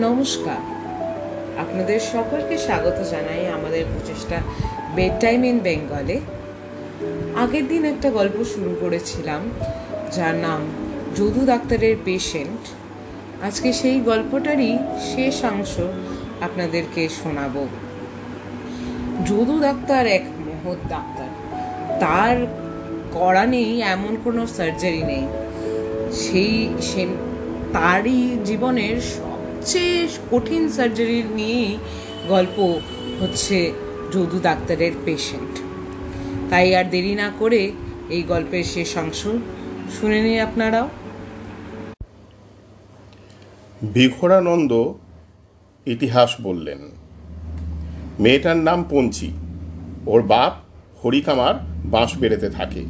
নমস্কার। আপনাদের সকলকে স্বাগত জানাই আমাদের প্রচেষ্টা বেড টাইম ইন বেঙ্গলে আগের দিন একটা গল্প শুরু করেছিলাম, যার নাম যদু ডাক্তারের পেশেন্ট আজকে সেই গল্পটারই শেষ অংশ আপনাদেরকে শোনাবো। যদু ডাক্তার এক মহৎ ডাক্তার। তার করা নেই এমন কোনো সার্জারি নেই। সেই সে তারই জীবনের সবচেয়ে কঠিন সার্জারি নিয়েই গল্প হচ্ছে যদু ডাক্তারের পেশেন্ট তাই আর দেরি না করে এই গল্পের শেষ অংশ শুনে নিন আপনারাও। বিঘোরানন্দ ইতিহাস বললেন, মেয়েটার নাম পঞ্চি। ওর বাপ হরিকামার বাঁশ বেড়েতে থাকে।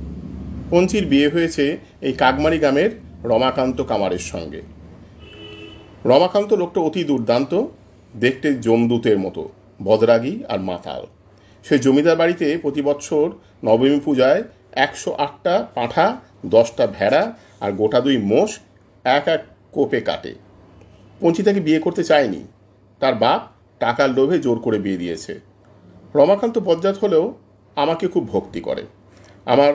পঞ্চির বিয়ে হয়েছে এই কাকমারি গ্রামের রমাকান্ত কামারের সঙ্গে। রমাকান্ত লোকটা অতি দুর্দান্ত, দেখতে জমদূতের মতো, বদরাগী আর মাতাল। সে জমিদার বাড়িতে প্রতি বছর নবমী পূজায় একশো আটটা পাঁঠা, দশটা ভেড়া আর গোটা দুই মোষ এক এক কোপে কাটে। পঞ্চি তাকে বিয়ে করতে চায়নি। তার বাপ টাকার লোভে জোর করে বিয়ে দিয়েছে। রমাকান্ত বজ্জাত হলেও আমাকে খুব ভক্তি করে। আমার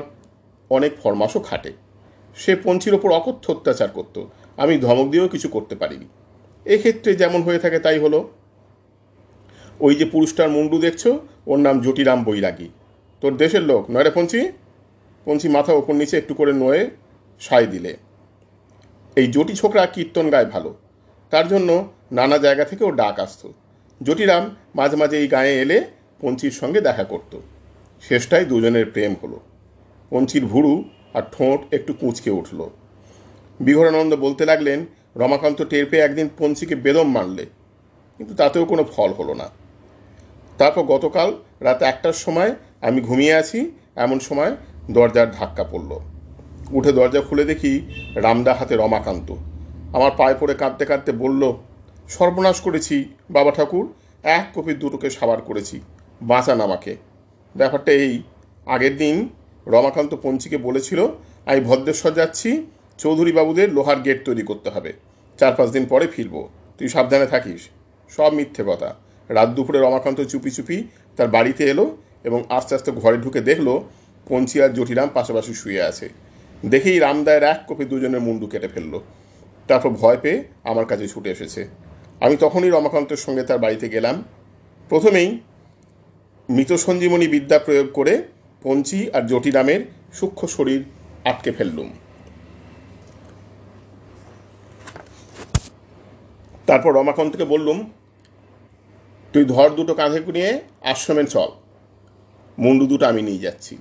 অনেক ফরমাসও খাটে। সে পঞ্চির ওপর অকথ্য অত্যাচার করত। আমি ধমক দিয়েও কিছু করতে পারিনি। এক্ষেত্রে যেমন হয়ে থাকে তাই হলো। ওই যে পুরুষটার মুন্ডু দেখছ, ওর নাম জটিরাম বৈরাগী। তোর দেশের লোক, নয় রে পঞ্চি? পঞ্চি মাথা ওপর নিচে একটু করে নয়ে সায় দিলে। এই জটি ছোকরা কীর্তন গায় ভালো। তার জন্য নানা জায়গা থেকে ও ডাক আসতো। জটিরাম মাঝে মাঝে এই গায়ে এলে পঞ্চির সঙ্গে দেখা করত। শেষটায় দুজনের প্রেম হলো। পঞ্চির ভুরু আর ঠোঁট একটু কুঁচকে উঠল। বিঘরানন্দ বলতে লাগলেন রমাকান্ত টের পেয়ে একদিন পঞ্চিকে বেদম মারলে। কিন্তু তাতেও কোনো ফল হলো না। তারপর গতকাল রাত একটার সময় আমি ঘুমিয়ে আছি, এমন সময় দরজার ধাক্কা পড়ল। উঠে দরজা খুলে দেখি রামদা হাতে রমাকান্ত। আমার পায়ে পড়ে কাঁদতে কাঁদতে বলল, সর্বনাশ করেছি, বাবা ঠাকুর। এক কপি দুটোকে সাবার করেছি। বাঁচান আমাকে। ব্যাপারটা এই। আগের দিন রমাকান্ত পঞ্চিকে বলেছিল, আমি ভদ্রেশ্বর যাচ্ছি চৌধুরী বাবুদের লোহার গেট তৈরি করতে হবে। চার পাঁচ দিন পরে ফিরবো। তুই সাবধানে থাকিস। সব মিথ্যে কথা। রাত দুপুরে রমাকান্ত চুপি চুপি তার বাড়িতে এলো এবং আস্তে আস্তে ঘরে ঢুকে দেখল পঞ্চি আর জটিরাম পাশাপাশি শুয়ে আছে। দেখেই রামদায়ের এক কপি দুজনের মুন্ডু কেটে ফেলল। তারপর ভয় পেয়ে আমার কাছে ছুটে এসেছে। আমি তখনই রমাকান্তের সঙ্গে তার বাড়িতে গেলাম। প্রথমেই মৃত সঞ্জীবনী বিদ্যা প্রয়োগ করে পঞ্চি আর জটিরামের সূক্ষ্ম শরীর আটকে ফেললুম। তারপর রমাকান্তকে বললুম, তুই ধর দুটো কাঁধে নিয়ে, আশ্রমে চল। মুন্ডু দুটো আমি নিয়ে যাচ্ছি।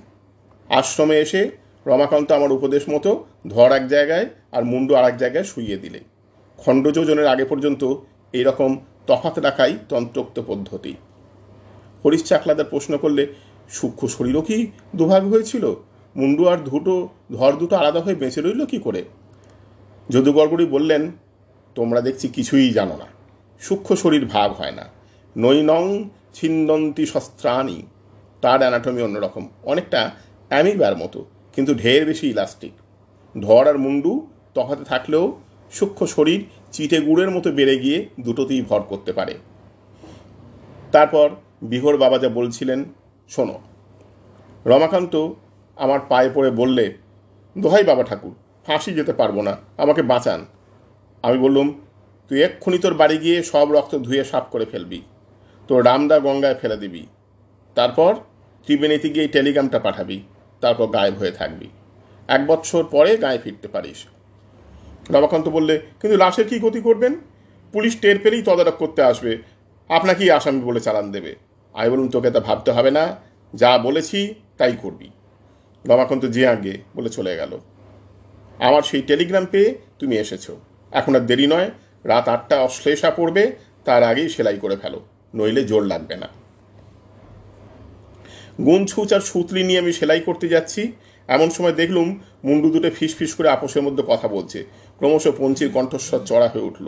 আশ্রমে এসে রমাকান্ত আমার উপদেশ মতো ধর এক জায়গায় আর মুন্ডু আর এক জায়গায় শুইয়ে দিলে। খণ্ড যোজনের আগে পর্যন্ত এইরকম তফাত রাখাই তন্ত্রোক্ত পদ্ধতি। হরিশ চাকলাদার প্রশ্ন করলে, সূক্ষ্ম শরীরও কি দুভাগ হয়েছিল? মুন্ডু আর দুটো, ধর দুটো আলাদা হয়ে বেঁচে রইল কী করে? যদু গড়গড়ি বললেন তোমরা দেখছি কিছুই জানো না। সূক্ষ্ম শরীর ভাগ হয় না। নৈনং ছিন্দন্তি শস্ত্রাণী। তার অ্যানাটমি অন্যরকম। অনেকটা অ্যামিবার মতো, কিন্তু ঢের বেশি ইলাস্টিক ধর আর মুন্ডু তফাতে থাকলেও সূক্ষ্ম শরীর চিটে গুড়ের মতো বেড়ে গিয়ে দুটোতেই ভর করতে পারে। তারপর বিহর বাবা যা বলছিলেন, শোনো। রমাকান্ত আমার পায়ে পড়ে বললে, দোহাই বাবা ঠাকুর, ফাঁসি যেতে পারব না, আমাকে বাঁচান। আমি বললুম, তুই এক্ষুনি তোর বাড়ি গিয়ে সব রক্ত ধুয়ে সাফ করে ফেলবি। তোর রামদা গঙ্গায় ফেলে দিবি। তারপর ত্রিবেণীতে গিয়ে টেলিগ্রামটা পাঠাবি। তারপর গায়েব হয়ে থাকবি। এক বছর পরে গায়ে ফিরতে পারিস। রমাকান্ত বললে, কিন্তু লাশের কি ক্ষতি করবেন? পুলিশ টের পেলেই তদারক করতে আসবে। আপনাকেই আসামি বলে চালান দেবে। আমি বলুন তোকে তা ভাবতে হবে না। যা বলেছি, তাই করবি। রমাকান্ত যে আগে বলে চলে গেল। আমার সেই টেলিগ্রাম পেয়ে তুমি এসেছ। এখন আর দেরি নয়, রাত আটটা অশ্লেষা পড়বে, তার আগেই সেলাই করে ফেলো, নইলে জোর লাগবে না। গুনছুচ আর সুতলি নিয়ে আমি সেলাই করতে যাচ্ছি। এমন সময় দেখলুম মুন্ডু দুটো ফিস ফিস করে আপোষের মধ্যে কথা বলছে। ক্রমশ পঞ্চির কণ্ঠস্বর চড়া হয়ে উঠল।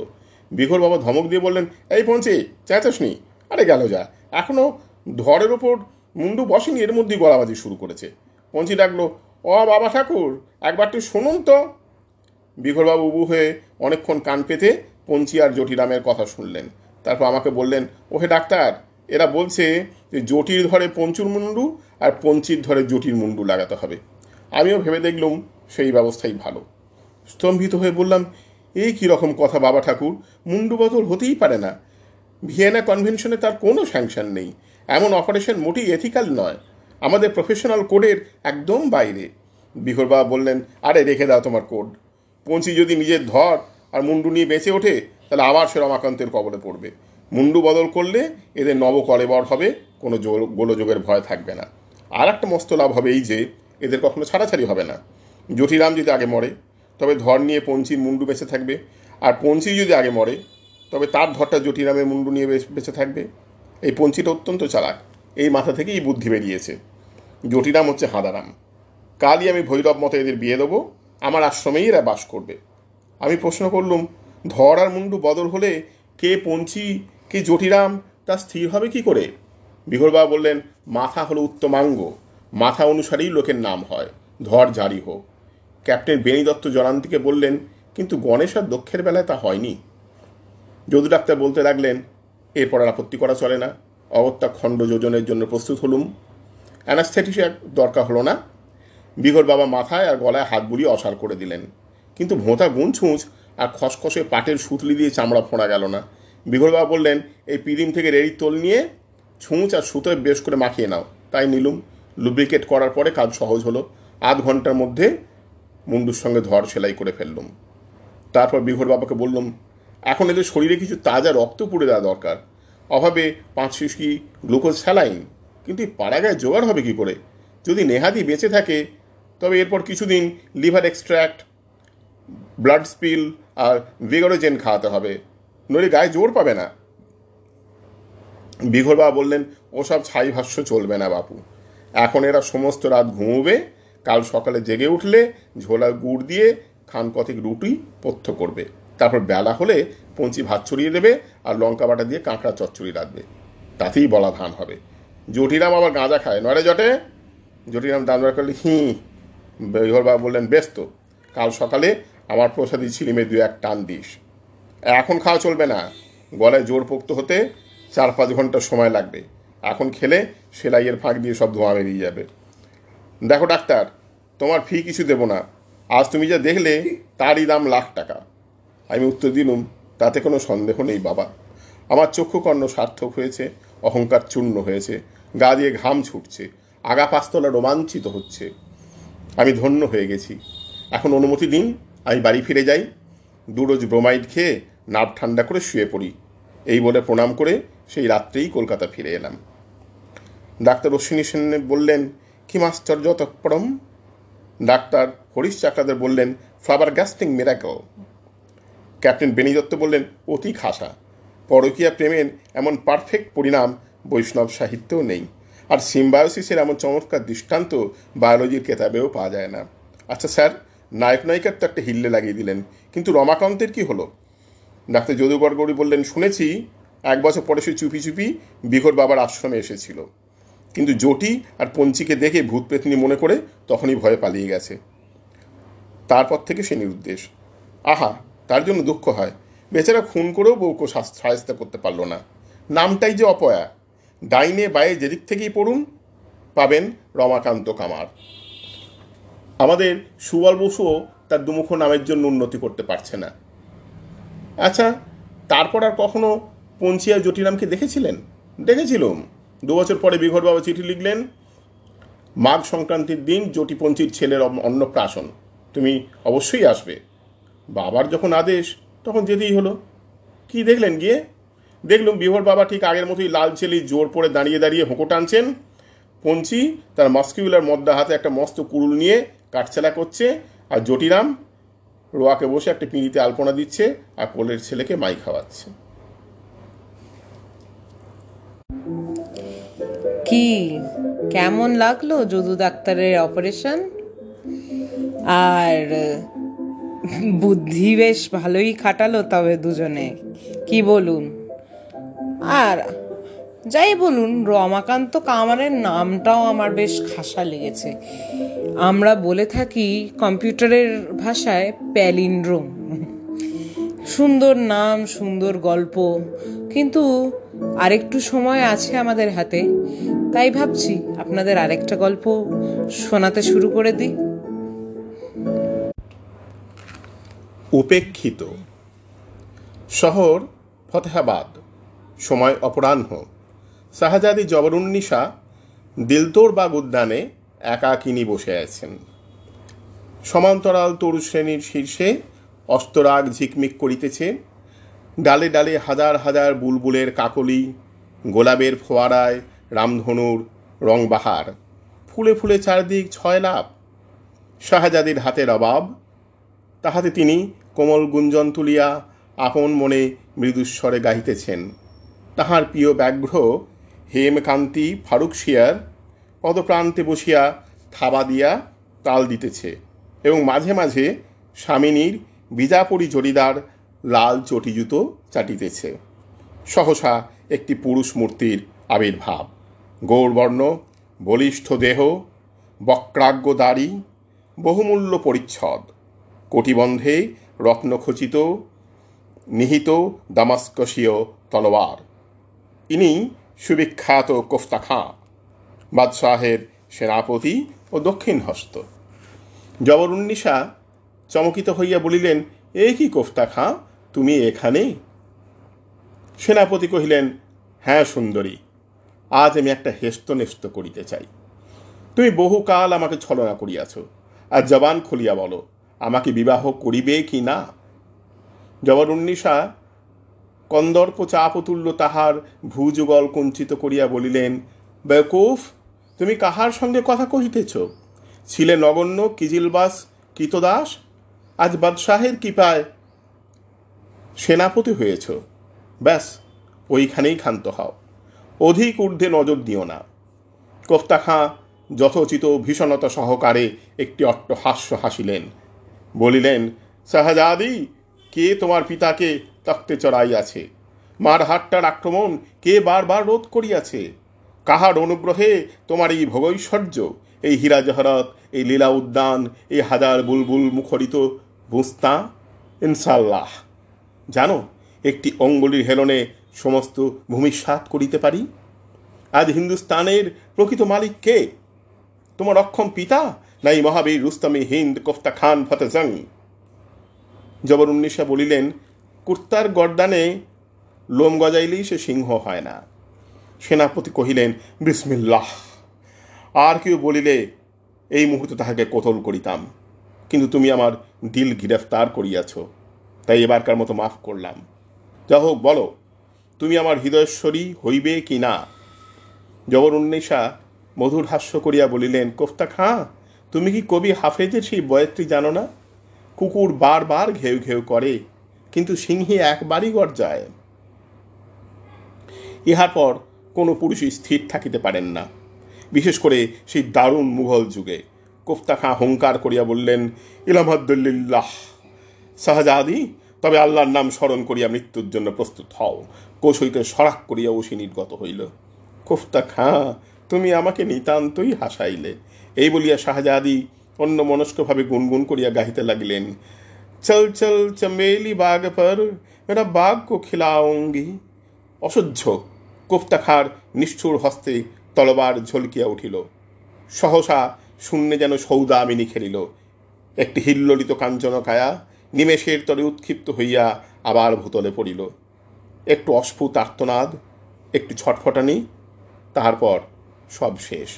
বিঘর বাবা ধমক দিয়ে বললেন, এই পঞ্চি চেঁচাস নি আরে গেল যা। এখনও ধরের ওপর মুন্ডু বসেনি, এর মধ্যেই গলাবাজি শুরু করেছে। পঞ্চি ডাকলো, ও বাবা ঠাকুর, একবার তুই শুনুন তো। বিঘরবাবু উবু হয়ে অনেকক্ষণ কান পেতে পঞ্চি আর জটিরামের কথা শুনলেন। তারপর আমাকে বললেন, ওহে ডাক্তার, এরা বলছে যে জটির ধরে পঞ্চুর মুন্ডু আর পঞ্চির ধরে জটির মুন্ডু লাগাতে হবে। আমিও ভেবে দেখলুম সেই ব্যবস্থাই ভালো। স্তম্ভিত হয়ে বললাম, এই কী রকম কথা বাবা ঠাকুর? মুন্ডু বদল হতেই পারে না। ভিয়েনা কনভেনশনে তার কোনো স্যাংশন নেই। এমন অপারেশন মোটেই এথিক্যাল নয়। আমাদের প্রফেশনাল কোডের একদম বাইরে। বিহরবাবা বললেন, আরে রেখে দাও তোমার কোড। পঞ্চি যদি নিজের ধর আর মুন্ডু নিয়ে বেঁচে ওঠে, তাহলে আবার সে রমাকান্তের কবলে পড়বে। মুন্ডু বদল করলে এদের নব কলেবর হবে, কোনো গোলযোগের ভয় থাকবে না। আর একটা মস্ত লাভ হবে এই যে, এদের কখনো ছাড়াছাড়ি হবে না। জটিরাম যদি আগে মরে, তবে ধর নিয়ে পঞ্চির মুন্ডু বেঁচে থাকবে। আর পঞ্চি যদি আগে মরে, তবে তার ধরটা জটিরামের মুন্ডু নিয়ে বেঁচে থাকবে। এই পঞ্চিটা অত্যন্ত চালাক। এই মাথা থেকেই বুদ্ধি বেরিয়েছে। জটিরাম হচ্ছে হাঁদারাম। কালই আমি ভৈরব মতো এদের বিয়ে দেবো। আমার আশ্রমেই এরা বাস করবে। আমি প্রশ্ন করলুম, ধর আর মুন্ডু বদল হলে কে পঞ্চি, কে জটিরাম তা স্থির হবে কি করে? বিঘরবাবা বললেন, মাথা হলো উত্তমাঙ্গ, মাথা অনুসারেই লোকের নাম হয়, ধর জারি হোক। ক্যাপ্টেন বেনি দত্ত জনান্তিকে বললেন, কিন্তু গণেশ আর দক্ষের বেলায় তা হয়নি। যদু ডাক্তার বলতে লাগলেন, এরপর আর আপত্তি করা চলে না, অগত্যা খণ্ড যোজনের জন্য প্রস্তুত হলুম। অ্যানাস্থেটিসিয়া দরকার হলো না বিঘর বাবা মাথায় আর গলায় হাত বুলিয়ে অসার করে দিলেন। কিন্তু ভোঁতা গুণ ছুঁচ আর খসখসে পাটের সুতলি দিয়ে চামড়া ফোঁড়া গেল না। বিঘর বাবা বললেন, এই পিদিম থেকে রেড়ির তোল নিয়ে ছুঁচ আর সুতোয় বেশ করে মাখিয়ে নাও। তাই নিলুম লুব্রিকেট করার পরে কাজ সহজ হলো। আধ ঘণ্টার মধ্যে মুন্ডুর সঙ্গে ধর সেলাই করে ফেললুম। তারপর বিঘর বাবাকে বললুম, এখন এদের শরীরে কিছু তাজা রক্ত পুড়ে দেওয়া দরকার। অভাবে পাঁচ শিশি গ্লুকোজ স্যালাইন, কিন্তু এই পাড়াগায় জোগাড় হবে কি করে? যদি নেহাতি বেঁচে থাকে তবে এরপর কিছুদিন লিভার এক্সট্র্যাক্ট ব্লাড স্পিল আর ভিগোরোজেন খাওয়াতে হবে। নইলে গায়ে জোর পাবে না। বিঘর বাবা বললেন, ওসব ছাই ভাষ্য চলবে না বাপু। এখন এরা সমস্ত রাত ঘুমোবে, কাল সকালে জেগে উঠলে ঝোলা গুড় দিয়ে খান কতিক রুটি পথ্য করবে। তারপর বেলা হলে পঞ্চি ভাত ছড়িয়ে দেবে আর লঙ্কা বাটা দিয়ে কাঁকড়া চচ্চড়ি রাখবে তাতেই বলা ধান হবে। জটিরাম আবার গাঁজা খায়। নরে জটে? জটিরাম দান করলে, হি বাবা বললেন, ব্যস্ত। কাল সকালে আমার প্রসাদী ছিলিমে দু এক টান দিস। এখন খাওয়া চলবে না। গলায় জোর পোক্ত হতে চার পাঁচ ঘণ্টা সময় লাগবে। এখন খেলে সেলাইয়ের ফাঁক দিয়ে সব ধোঁয়া বেরিয়ে যাবে। দেখো ডাক্তার, তোমার ফি কিছু দেবো না। আজ তুমি যা দেখলে তারই দাম লাখ টাকা। আমি উত্তর দিলুম, তাতে কোনো সন্দেহ নেই বাবা। আমার চক্ষুকর্ণ সার্থক হয়েছে, অহংকার চূর্ণ হয়েছে, গা দিয়ে ঘাম ছুটছে, আগা পাঁচতলা রোমাঞ্চিত হচ্ছে। আমি ধন্য হয়ে গেছি। এখন অনুমতি দিন, আমি বাড়ি ফিরে যাই। দুরোজ ব্রোমাইড খেয়ে নাভ ঠান্ডা করে শুয়ে পড়ি। এই বলে প্রণাম করে সেই রাত্রেই কলকাতা ফিরে এলাম। ডাক্তার অশ্বিনী সেন বললেন, কি মাশ্চর্য তৎপরম? ডাক্তার হরিশ চাকরাদের বললেন, flabbergasting miracle. Captain Beni Dutta বললেন, অতি খাসা। পরকীয়া প্রেমের এমন পারফেক্ট পরিণাম বৈষ্ণব সাহিত্যেও নেই। আর সিম্বায়োসিসের এমন চমৎকার দৃষ্টান্ত বায়োলজির কেতাবেও পাওয়া যায় না। আচ্ছা স্যার, নায়ক নায়িকার তো একটা হিল্লে লাগিয়ে দিলেন, কিন্তু রমাকান্তের কি হলো? ডাক্তার যদুবর গৌরী বললেন, শুনেছি, এক বছর পরে সে চুপি চুপি বিঘর বাবার আশ্রমে এসেছিল। কিন্তু জটি আর পঞ্চিকে দেখে ভূত পেতনি মনে করে তখনই ভয়ে পালিয়ে গেছে। তারপর থেকে সে নিরুদ্দেশ। আহা, তার জন্য দুঃখ হয়। বেচারা খুন করেও বউকে সাহায্য করতে পারল না। নামটাই যে অপয়া। ডাইনে বায়ে যেদিক থেকেই পড়ুন, পাবেন রমাকান্ত কামার। আমাদের সুবল বসুও তার দুমুখ নামের জন্য উন্নতি করতে পারছে না। আচ্ছা তারপর আর কখনো পঞ্চিয়া জটিরামকে দেখেছিলেন? দেখেছিলাম। দু বছর পরে বিঘর বাবা চিঠি লিখলেন, মাঘ সংক্রান্তির দিন জটিপঞ্চির ছেলের অন্নপ্রাশন। তুমি অবশ্যই আসবে। বাবার যখন আদেশ, তখন যেতেই হলো। কি দেখলেন গিয়ে? দেখলুম বিভোর বাবা ঠিক আগের মতোই লাল ছেলে জোর পরে দাঁড়িয়ে দাঁড়িয়ে হোঁকো টানছেন পঞ্চি তার মাস্কিউলার মদ্দা হাতে একটা মস্ত কুড়ুল নিয়ে কাঠছেলা করছে আর জটিরাম রোয়াকে বসে একটা পিঁড়িতে আলপনা দিচ্ছে আর কোলের ছেলেকে মাই খাওয়াচ্ছে। কি? কেমন লাগল যদু ডাক্তারের অপারেশন? আর, বুদ্ধি বেশ ভালোই খাটালো তবে দুজনে। কি বলুন? আর যাই বলুন, রমাকান্ত কামারের নামটাও আমার বেশ খাসা লেগেছে। আমরা বলে থাকি কম্পিউটারের ভাষায় প্যালিন্ড্রোম। সুন্দর নাম, সুন্দর গল্প, কিন্তু আরেকটু সময় আছে আমাদের হাতে। তাই ভাবছি আপনাদের আরেকটা গল্প শোনাতে শুরু করে দিই। উপেক্ষিত। শহর ফতেহাবাদ। সময় অপরাহ্ন। শাহজাদি জবরুন্নিশা দিলতোরবাগ উদ্যানে একাকিনী বসে আছেন। সমান্তরাল তরু শ্রেণির শীর্ষে অস্তরাগ ঝিকমিক করিতেছে। ডালে ডালে হাজার হাজার বুলবুলের কাকলি, গোলাপের ফোয়ারায় রামধনুর রংবাহার। ফুলে ফুলে চারদিক ছয় লাভ শাহজাদির হাতের অভাব। তাহাতে তিনি কোমল গুঞ্জন তুলিয়া আপন মনে মৃদুস্বরে গাহিতেছেন। তাহার প্রিয় ব্যাঘ্র, হেমকান্তি, ফারুক শিয়ার পদপ্রান্তে বসিয়া থাবা দিয়া তাল দিতেছে এবং মাঝে মাঝে স্বামিনীর বিজাপুরী জরিদার লাল চটি জুতো চাটিতেছে। সহসা একটি পুরুষ মূর্তির আবির্ভাব। গৌরবর্ণ, বলিষ্ঠ দেহ বক্রাগ্য দাড়ি, বহুমূল্য পরিচ্ছদ, কটিবন্ধে রত্নখচিত, নিহিত দামাস্কসীয় তলোয়ার। ইনি সুবিখ্যাত কোফতা খাঁ বাদশাহের সেনাপতি ও দক্ষিণ হস্ত। জবরুন্নিশা চমকিত হইয়া বলিলেন, এ কি কোফতা খাঁ তুমি এখানে? সেনাপতি কহিলেন হ্যাঁ সুন্দরী, আজ আমি একটা হেস্ত নেস্ত করিতে চাই। তুমি বহুকাল আমাকে ছলনা করিয়াছ, আর জবান খুলিয়া বলো, আমাকে বিবাহ করিবে কি না? জবরুন্নিশা কন্দর্প চাপতুল্য তাহার ভুযুগল কুঞ্চিত করিয়া বলিলেন, বেকুফ, তুমি কাহার সঙ্গে কথা কহিতেছ? ছিলে নগণ্য কিজিলবাস কৃতদাস? আজ বাদশাহের কৃপায় সেনাপতি হয়েছ। ব্যাস, ওইখানেই ক্ষান্ত হও। অধিক ঊর্ধ্বে নজর দিও না। কোফতা খাঁ যথোচিত ভীষণতা সহকারে একটি অট্টহাস্য হাসিলেন। বলিলেন, শাহজাদি, কে তোমার পিতাকে তক্তে চড়াইয়াছে মার হাট্টার আক্রমণ কে বারবার রোধ করিয়াছে? কাহার অনুগ্রহে তোমার এই ভোগৈশ্বর্য? এই হীরা জহরত এই লীলা উদ্যান, এই হাজার বুলবুল মুখরিত বুস্তা? ইনশাল্লাহ জানো, একটি অঙ্গুলির হেলনে সমস্ত ভূমিস্বাদ করিতে পারি? আজ হিন্দুস্তানের প্রকৃত মালিক কে? তোমার অক্ষম পিতা? নাই মহাবীর রুস্তমি হিন্দ, কোফতা খান, ফতেজং। জবরুন্নিশা বলিলেন কুর্তার গর্দানে লোম গজাইলেই সে সিংহ হয় না। সেনাপতি কহিলেন, বিসমিল্লাহ, আর কেউ বলিলে এই মুহূর্তে তাহাকে কোতল করিতাম। কিন্তু তুমি আমার দিল গ্রেফতার করিয়াছ, তাই এবারকার মতো মাফ করলাম। যা হোক, বলো, তুমি আমার হৃদয়েশ্বরী হইবে কি না? জবর জবরুন্নিশা মধুর হাস্য করিয়া বলিলেন, কোফতা খাঁ, তুমি কি কবি হাফেজের সেই বয়সটি জানো না? কুকুর বারবার ঘেউ ঘেউ করে কিন্তু সিংহী একবারই গর্জায় ইহার পর কোনো পুরুষই স্থির থাকিতে পারেন না। বিশেষ করে সেই দারুণ মুঘল যুগে। কোফতা খাঁ হুঙ্কার করিয়া বললেন ইলামাদ্দুল্লিল্লাহ শাহজাদি তবে আল্লাহর নাম স্মরণ করিয়া মৃত্যুর জন্য প্রস্তুত হও। কোষ হইতে সরাক করিয়া ওসি নির্গত হইল। কোফতা খাঁ, তুমি আমাকে নিতান্তই হাসাইলে। এই বলিয়া শাহজাদি অন্য মনস্কভাবে গুনগুন করিয়া গাহিতে লাগিলেন। চল চল চমেলি বাগ পর মেরা বাঘ কো খিলাওঙ্গি অসহ্য কোফতা খার নিষ্ঠুর হস্তে তলবার ঝলকিয়া উঠিল সহসা শূন্যে যেন সৌদামিনী খেলিল। একটি হিল্ললিত কাঞ্চনকায়া নিমেষের তরে উৎক্ষিপ্ত হইয়া আবার ভূতলে পড়িল। একটু অস্ফুট আর্তনাদ, একটু ছটফটানি, তারপর সব শেষ।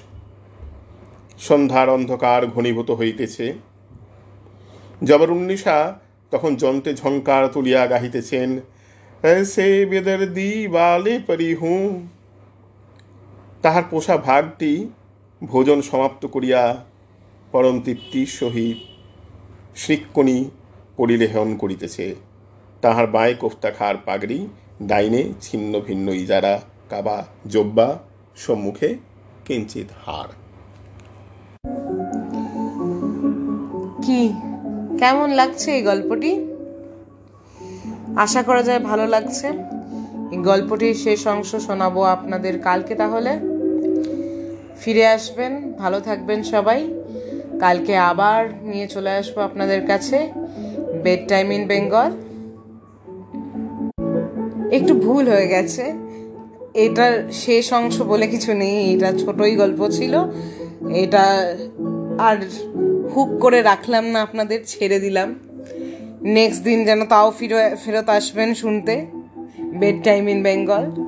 সন্ধ্যার অন্ধকার ঘনীভূত হইতেছে। জবরুন্নিশা তখন যন্ত্রে ঝঙ্কার তুলিয়া গাহিতেছেন সে বেদের দি বালে পরি হুঁ তাহার পোষা ভাগটি ভোজন সমাপ্ত করিয়া পরম তৃপ্তির সহিত শ্রীক্ষণী পরিলেহন করিতেছে। তাহার বাঁয়ে কোফতা খার পাগড়ি, ডাইনে ছিন্ন ভিন্ন ইজারা, কাবা, জব্বা, সম্মুখে কিঞ্চিত হার। কি? কেমন লাগছে এই গল্পটি? আশা করা যায় ভালো লাগছে। এই গল্পটির শেষ অংশ শোনাবো আপনাদের কালকে তাহলে। ফিরে আসবেন, ভালো থাকবেন সবাই। কালকে আবার নিয়ে চলে আসব আপনাদের কাছে বেড টাইম ইন বেঙ্গল একটু ভুল হয়ে গেছে। এটার শেষ অংশ বলে কিছু নেই, এটা ছোটই গল্প ছিল। এটা আর হুক করে রাখলাম না আপনাদের, ছেড়ে দিলাম। নেক্সট দিন যেন তাও ফিরে ফেরত আসবেন শুনতে। Bed time in Bengal